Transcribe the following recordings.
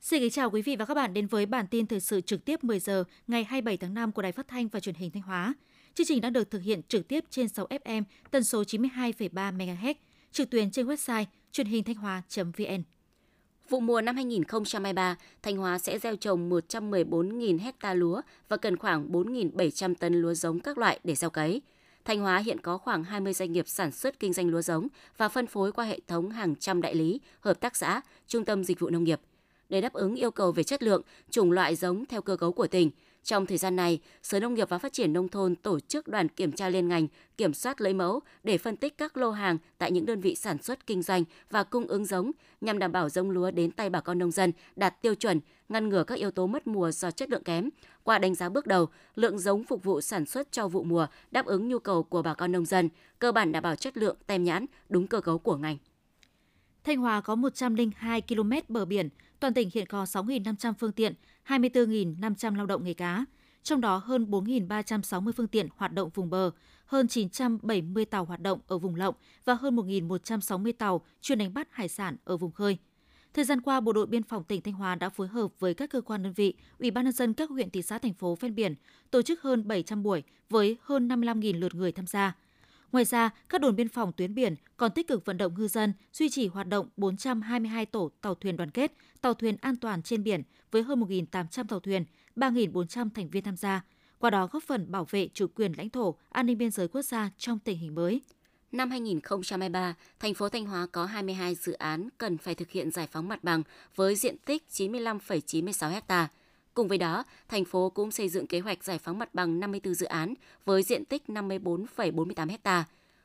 Xin kính chào quý vị và các bạn đến với bản tin thời sự trực tiếp 10 giờ ngày 27 tháng 5 của Đài Phát thanh và Truyền hình Thanh Hóa. Chương trình đang được thực hiện trực tiếp trên 6 FM tần số 92,3 MHz, trực tuyến trên website truyền hình thanh hóa.vn. Vụ mùa năm 2023, Thanh Hóa sẽ gieo trồng 114.000 hecta lúa và cần khoảng 4.700 tấn lúa giống các loại để gieo cấy. Thanh Hóa hiện có khoảng 20 doanh nghiệp sản xuất kinh doanh lúa giống và phân phối qua hệ thống hàng trăm đại lý, hợp tác xã, trung tâm dịch vụ nông nghiệp – để đáp ứng yêu cầu về chất lượng, chủng loại giống theo cơ cấu của tỉnh. Trong thời gian này, Sở Nông nghiệp và Phát triển Nông thôn tổ chức đoàn kiểm tra liên ngành, kiểm soát lấy mẫu để phân tích các lô hàng tại những đơn vị sản xuất kinh doanh và cung ứng giống nhằm đảm bảo giống lúa đến tay bà con nông dân đạt tiêu chuẩn, ngăn ngừa các yếu tố mất mùa do chất lượng kém. Qua đánh giá bước đầu, lượng giống phục vụ sản xuất cho vụ mùa đáp ứng nhu cầu của bà con nông dân, cơ bản đảm bảo chất lượng tem nhãn đúng cơ cấu của ngành. Thanh Hóa có 102 km bờ biển, toàn tỉnh hiện có 6.500 phương tiện, 24.500 lao động nghề cá, trong đó hơn 4.360 phương tiện hoạt động vùng bờ, hơn 970 tàu hoạt động ở vùng lộng và hơn 1.160 tàu chuyên đánh bắt hải sản ở vùng khơi. Thời gian qua, Bộ đội Biên phòng tỉnh Thanh Hóa đã phối hợp với các cơ quan đơn vị, Ủy ban nhân dân các huyện thị xã thành phố ven biển tổ chức hơn 700 buổi với hơn 55.000 lượt người tham gia Ngoài ra, các đồn biên phòng tuyến biển còn tích cực vận động ngư dân duy trì hoạt động 422 tổ tàu thuyền đoàn kết, tàu thuyền an toàn trên biển với hơn 1.800 tàu thuyền, 3.400 thành viên tham gia, qua đó góp phần bảo vệ chủ quyền lãnh thổ, an ninh biên giới quốc gia trong tình hình mới. Năm 2023, thành phố Thanh Hóa có 22 dự án cần phải thực hiện giải phóng mặt bằng với diện tích 95,96 hectare Cùng với đó, thành phố cũng xây dựng kế hoạch giải phóng mặt bằng 54 dự án với diện tích 54,48 ha.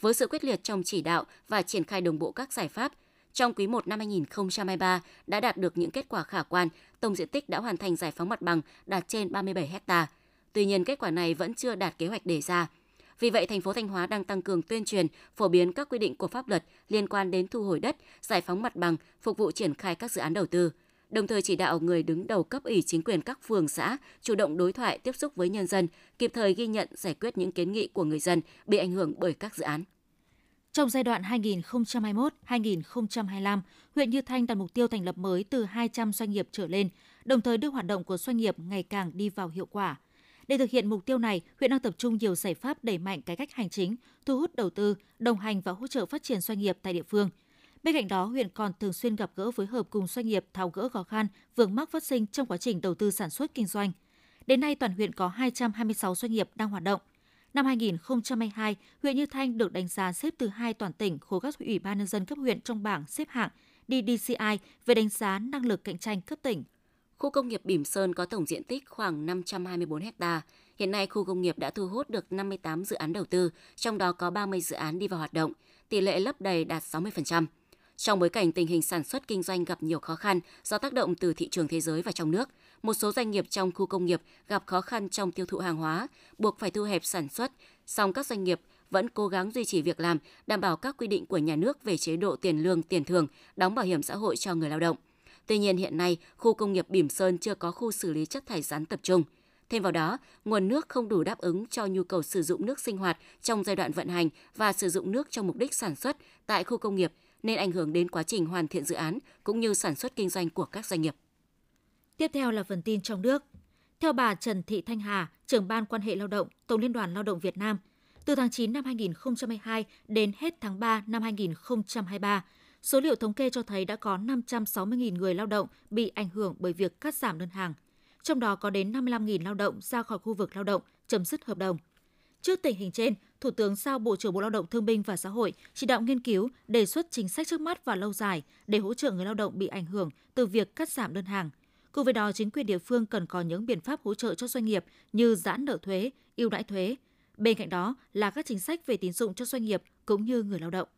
Với sự quyết liệt trong chỉ đạo và triển khai đồng bộ các giải pháp, trong quý 1 năm 2023 đã đạt được những kết quả khả quan, tổng diện tích đã hoàn thành giải phóng mặt bằng đạt trên 37 ha. Tuy nhiên, kết quả này vẫn chưa đạt kế hoạch đề ra. Vì vậy, thành phố Thanh Hóa đang tăng cường tuyên truyền, phổ biến các quy định của pháp luật liên quan đến thu hồi đất, giải phóng mặt bằng, phục vụ triển khai các dự án đầu tư đồng thời chỉ đạo người đứng đầu cấp ủy chính quyền các phường xã chủ động đối thoại tiếp xúc với nhân dân, kịp thời ghi nhận giải quyết những kiến nghị của người dân bị ảnh hưởng bởi các dự án. Trong giai đoạn 2021-2025, huyện Như Thanh đặt mục tiêu thành lập mới từ 200 doanh nghiệp trở lên, đồng thời đưa hoạt động của doanh nghiệp ngày càng đi vào hiệu quả. Để thực hiện mục tiêu này, huyện đang tập trung nhiều giải pháp đẩy mạnh cải cách hành chính, thu hút đầu tư, đồng hành và hỗ trợ phát triển doanh nghiệp tại địa phương – Bên cạnh đó, huyện còn thường xuyên gặp gỡ phối hợp cùng doanh nghiệp tháo gỡ khó khăn, vướng mắc phát sinh trong quá trình đầu tư sản xuất kinh doanh. Đến nay, toàn huyện có 226 doanh nghiệp đang hoạt động. Năm 2022, huyện Như Thanh được đánh giá xếp thứ hai toàn tỉnh khối các ủy ban nhân dân cấp huyện trong bảng xếp hạng DDCI về đánh giá năng lực cạnh tranh cấp tỉnh. Khu công nghiệp Bỉm Sơn có tổng diện tích khoảng 524 ha. Hiện nay, khu công nghiệp đã thu hút được 58 dự án đầu tư, trong đó có 30 dự án đi vào hoạt động, tỷ lệ lấp đầy đạt 60%. Trong bối cảnh tình hình sản xuất kinh doanh gặp nhiều khó khăn do tác động từ thị trường thế giới và trong nước, một số doanh nghiệp trong khu công nghiệp gặp khó khăn trong tiêu thụ hàng hóa, buộc phải thu hẹp sản xuất, song các doanh nghiệp vẫn cố gắng duy trì việc làm, đảm bảo các quy định của nhà nước về chế độ tiền lương, tiền thưởng, đóng bảo hiểm xã hội cho người lao động. Tuy nhiên hiện nay, khu công nghiệp Bỉm Sơn chưa có khu xử lý chất thải rắn tập trung. Thêm vào đó, nguồn nước không đủ đáp ứng cho nhu cầu sử dụng nước sinh hoạt trong giai đoạn vận hành và sử dụng nước cho mục đích sản xuất tại khu công nghiệp nên ảnh hưởng đến quá trình hoàn thiện dự án cũng như sản xuất kinh doanh của các doanh nghiệp. Tiếp theo là phần tin trong nước. Theo bà Trần Thị Thanh Hà, trưởng ban quan hệ lao động, Tổng Liên đoàn Lao động Việt Nam, từ tháng 9 năm 2022 đến hết tháng 3 năm 2023, số liệu thống kê cho thấy đã có 560.000 người lao động bị ảnh hưởng bởi việc cắt giảm đơn hàng. Trong đó có đến 55.000 lao động ra khỏi khu vực lao động, chấm dứt hợp đồng. Trước tình hình trên, Thủ tướng giao Bộ trưởng Bộ Lao động Thương binh và Xã hội chỉ đạo nghiên cứu, đề xuất chính sách trước mắt và lâu dài để hỗ trợ người lao động bị ảnh hưởng từ việc cắt giảm đơn hàng. Cùng với đó, chính quyền địa phương cần có những biện pháp hỗ trợ cho doanh nghiệp như giãn nợ thuế, ưu đãi thuế. Bên cạnh đó là các chính sách về tín dụng cho doanh nghiệp cũng như người lao động.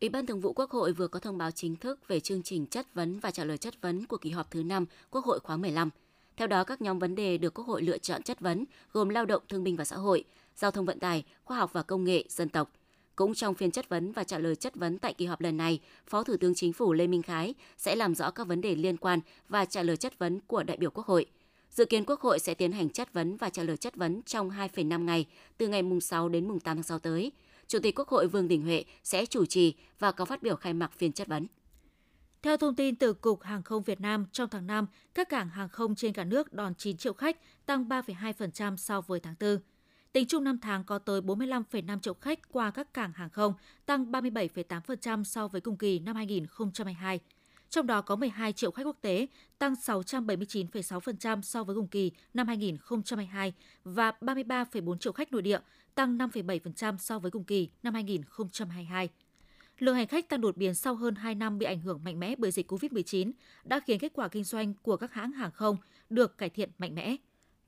Ủy ban Thường vụ Quốc hội vừa có thông báo chính thức về chương trình chất vấn và trả lời chất vấn của kỳ họp thứ 5 Quốc hội khóa 15. Theo đó, các nhóm vấn đề được Quốc hội lựa chọn chất vấn gồm lao động, thương binh và xã hội, giao thông vận tải, khoa học và công nghệ, dân tộc. Cũng trong phiên chất vấn và trả lời chất vấn tại kỳ họp lần này, Phó Thủ tướng Chính phủ Lê Minh Khái sẽ làm rõ các vấn đề liên quan và trả lời chất vấn của đại biểu Quốc hội. Dự kiến Quốc hội sẽ tiến hành chất vấn và trả lời chất vấn trong 2,5 ngày, từ ngày mùng 6 đến mùng 8 tháng 6 tới. Chủ tịch Quốc hội Vương Đình Huệ sẽ chủ trì và có phát biểu khai mạc phiên chất vấn. Theo thông tin từ Cục Hàng không Việt Nam, trong tháng 5, các cảng hàng không trên cả nước đón 9 triệu khách, tăng 3,2% so với tháng 4. Tính chung 5 tháng có tới 45,5 triệu khách qua các cảng hàng không, tăng 37,8% so với cùng kỳ năm 2022. Trong đó có 12 triệu khách quốc tế, tăng 679,6% so với cùng kỳ năm 2022 và 33,4 triệu khách nội địa, tăng 5,7% so với cùng kỳ năm 2022. Lượng hành khách tăng đột biến sau hơn 2 năm bị ảnh hưởng mạnh mẽ bởi dịch COVID-19 đã khiến kết quả kinh doanh của các hãng hàng không được cải thiện mạnh mẽ.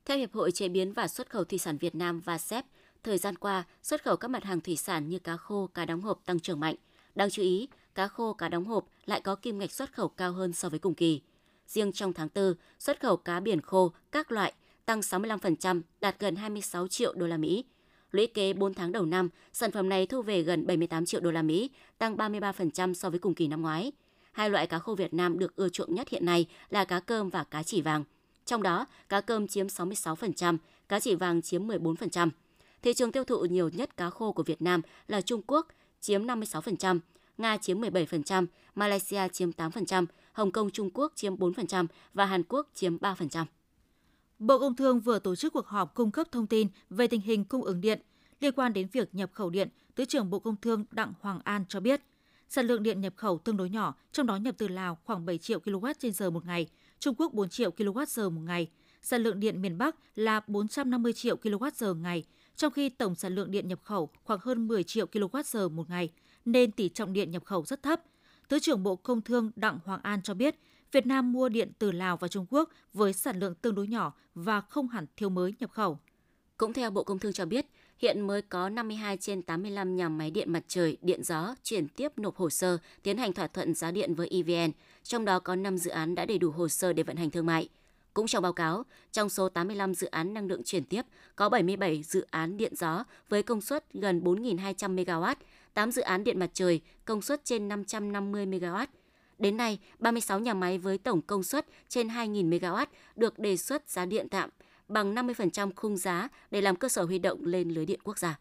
Theo Hiệp hội Chế biến và Xuất khẩu Thủy sản Việt Nam và SEP, thời gian qua, xuất khẩu các mặt hàng thủy sản như cá khô, cá đóng hộp tăng trưởng mạnh. Đáng chú ý, cá khô, cá đóng hộp lại có kim ngạch xuất khẩu cao hơn so với cùng kỳ. Riêng trong tháng 4, xuất khẩu cá biển khô các loại tăng 65%, đạt gần 26 triệu đô la Mỹ. Lũy kế 4 tháng đầu năm, sản phẩm này thu về gần 78 triệu đô la Mỹ, tăng 33% so với cùng kỳ năm ngoái. Hai loại cá khô Việt Nam được ưa chuộng nhất hiện nay là cá cơm và cá chỉ vàng. Trong đó, cá cơm chiếm 66%, cá chỉ vàng chiếm 14%. Thị trường tiêu thụ nhiều nhất cá khô của Việt Nam là Trung Quốc, chiếm 56%, Nga chiếm 17%, Malaysia chiếm 8%, Hồng Kông Trung Quốc chiếm 4% và Hàn Quốc chiếm 3%. Bộ Công Thương vừa tổ chức cuộc họp cung cấp thông tin về tình hình cung ứng điện. Liên quan đến việc nhập khẩu điện, Thứ trưởng Bộ Công Thương Đặng Hoàng An cho biết, sản lượng điện nhập khẩu tương đối nhỏ, trong đó nhập từ Lào khoảng 7 triệu kWh trên giờ một ngày, Trung Quốc 4 triệu kWh một ngày. Sản lượng điện miền Bắc là 450 triệu kWh ngày, trong khi tổng sản lượng điện nhập khẩu khoảng hơn 10 triệu kWh một ngày, nên tỷ trọng điện nhập khẩu rất thấp. Thứ trưởng Bộ Công Thương Đặng Hoàng An cho biết, Việt Nam mua điện từ Lào và Trung Quốc với sản lượng tương đối nhỏ và không hẳn thiếu mới nhập khẩu. Cũng theo Bộ Công Thương cho biết, hiện mới có 52 trên 85 nhà máy điện mặt trời, điện gió chuyển tiếp nộp hồ sơ tiến hành thỏa thuận giá điện với EVN, trong đó có 5 dự án đã đầy đủ hồ sơ để vận hành thương mại. Cũng trong báo cáo, trong số 85 dự án năng lượng chuyển tiếp, có 77 dự án điện gió với công suất gần 4.200 MW, 8 dự án điện mặt trời công suất trên 550 MW. Đến nay, 36 nhà máy với tổng công suất trên 2.000 MW được đề xuất giá điện tạm bằng 50% khung giá để làm cơ sở huy động lên lưới điện quốc gia.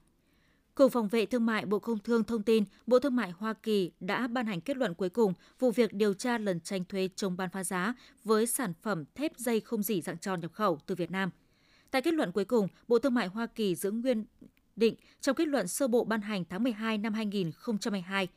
Cục Phòng vệ Thương mại Bộ Công Thương thông tin, Bộ Thương mại Hoa Kỳ đã ban hành kết luận cuối cùng vụ việc điều tra lần tranh thuế chống bán phá giá với sản phẩm thép dây không dỉ dạng tròn nhập khẩu từ Việt Nam. Tại kết luận cuối cùng, Bộ Thương mại Hoa Kỳ giữ nguyên định trong kết luận sơ bộ ban hành tháng 12 năm 2022.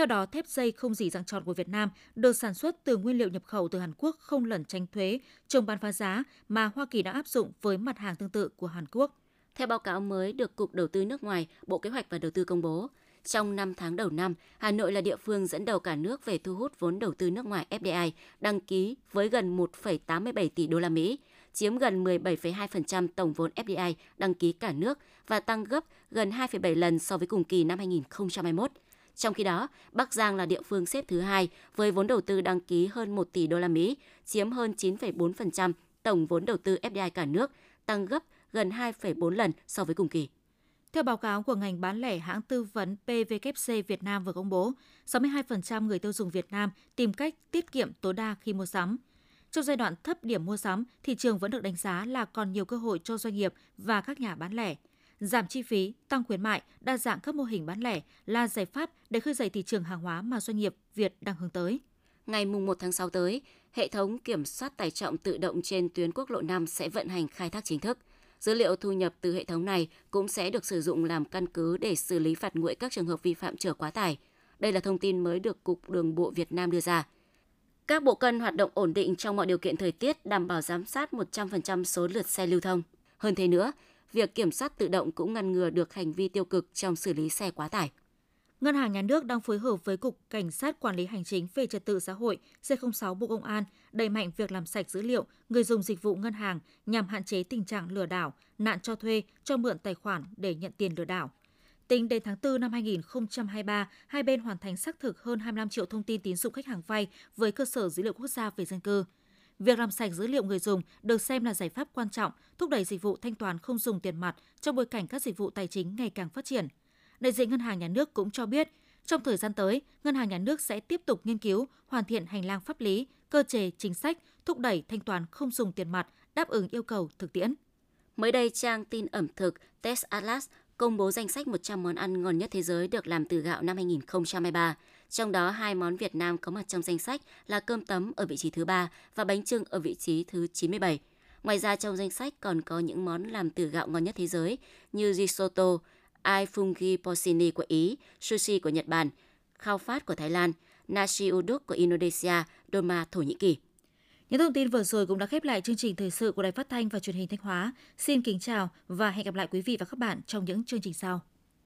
Theo đó, thép dây không dỉ dạng tròn của Việt Nam được sản xuất từ nguyên liệu nhập khẩu từ Hàn Quốc không lẩn tránh thuế chống bán phá giá mà Hoa Kỳ đã áp dụng với mặt hàng tương tự của Hàn Quốc. Theo báo cáo mới được Cục Đầu tư nước ngoài, Bộ Kế hoạch và Đầu tư công bố, trong 5 tháng đầu năm, Hà Nội là địa phương dẫn đầu cả nước về thu hút vốn đầu tư nước ngoài FDI đăng ký với gần 1,87 tỷ đô la Mỹ, chiếm gần 17,2% tổng vốn FDI đăng ký cả nước và tăng gấp gần 2,7 lần so với cùng kỳ năm 2021. Trong khi đó, Bắc Giang là địa phương xếp thứ hai với vốn đầu tư đăng ký hơn 1 tỷ đô la Mỹ, chiếm hơn 9,4% tổng vốn đầu tư FDI cả nước, tăng gấp gần 2,4 lần so với cùng kỳ. Theo báo cáo của ngành bán lẻ hãng tư vấn PVKC Việt Nam vừa công bố, 62% người tiêu dùng Việt Nam tìm cách tiết kiệm tối đa khi mua sắm. Trong giai đoạn thấp điểm mua sắm, thị trường vẫn được đánh giá là còn nhiều cơ hội cho doanh nghiệp và các nhà bán lẻ. Giảm chi phí, tăng khuyến mại, đa dạng các mô hình bán lẻ là giải pháp để khơi dậy thị trường hàng hóa mà doanh nghiệp Việt đang hướng tới. Ngày 1 tháng 6 tới, hệ thống kiểm soát tải trọng tự động trên tuyến quốc lộ 5 sẽ vận hành khai thác chính thức. Dữ liệu thu nhập từ hệ thống này cũng sẽ được sử dụng làm căn cứ để xử lý phạt nguội các trường hợp vi phạm chở quá tải. Đây là thông tin mới được Cục Đường bộ Việt Nam đưa ra. Các bộ cân hoạt động ổn định trong mọi điều kiện thời tiết, đảm bảo giám sát 100% số lượt xe lưu thông. Hơn thế nữa, việc kiểm soát tự động cũng ngăn ngừa được hành vi tiêu cực trong xử lý xe quá tải. Ngân hàng Nhà nước đang phối hợp với Cục Cảnh sát Quản lý Hành chính về Trật tự xã hội C06 Bộ Công an đẩy mạnh việc làm sạch dữ liệu người dùng dịch vụ ngân hàng nhằm hạn chế tình trạng lừa đảo, nạn cho thuê, cho mượn tài khoản để nhận tiền lừa đảo. Tính đến tháng 4 năm 2023, hai bên hoàn thành xác thực hơn 25 triệu thông tin tín dụng khách hàng vay với cơ sở dữ liệu quốc gia về dân cư. Việc làm sạch dữ liệu người dùng được xem là giải pháp quan trọng thúc đẩy dịch vụ thanh toán không dùng tiền mặt trong bối cảnh các dịch vụ tài chính ngày càng phát triển. Đại diện Ngân hàng Nhà nước cũng cho biết, trong thời gian tới, Ngân hàng Nhà nước sẽ tiếp tục nghiên cứu, hoàn thiện hành lang pháp lý, cơ chế chính sách thúc đẩy thanh toán không dùng tiền mặt đáp ứng yêu cầu thực tiễn. Mới đây, trang tin ẩm thực Test Atlas công bố danh sách 100 món ăn ngon nhất thế giới được làm từ gạo năm 2023. Trong đó, hai món Việt Nam có mặt trong danh sách là cơm tấm ở vị trí thứ ba và bánh trưng ở vị trí thứ 97. Ngoài ra trong danh sách còn có những món làm từ gạo ngon nhất thế giới như risotto, ai fungi porcini của Ý, sushi của Nhật Bản, khao phát của Thái Lan, nasi uduk của Indonesia, Doma Thổ Nhĩ Kỳ. Những thông tin vừa rồi cũng đã khép lại chương trình thời sự của Đài Phát thanh và Truyền hình Thanh Hóa. Xin kính chào và hẹn gặp lại quý vị và các bạn trong những chương trình sau.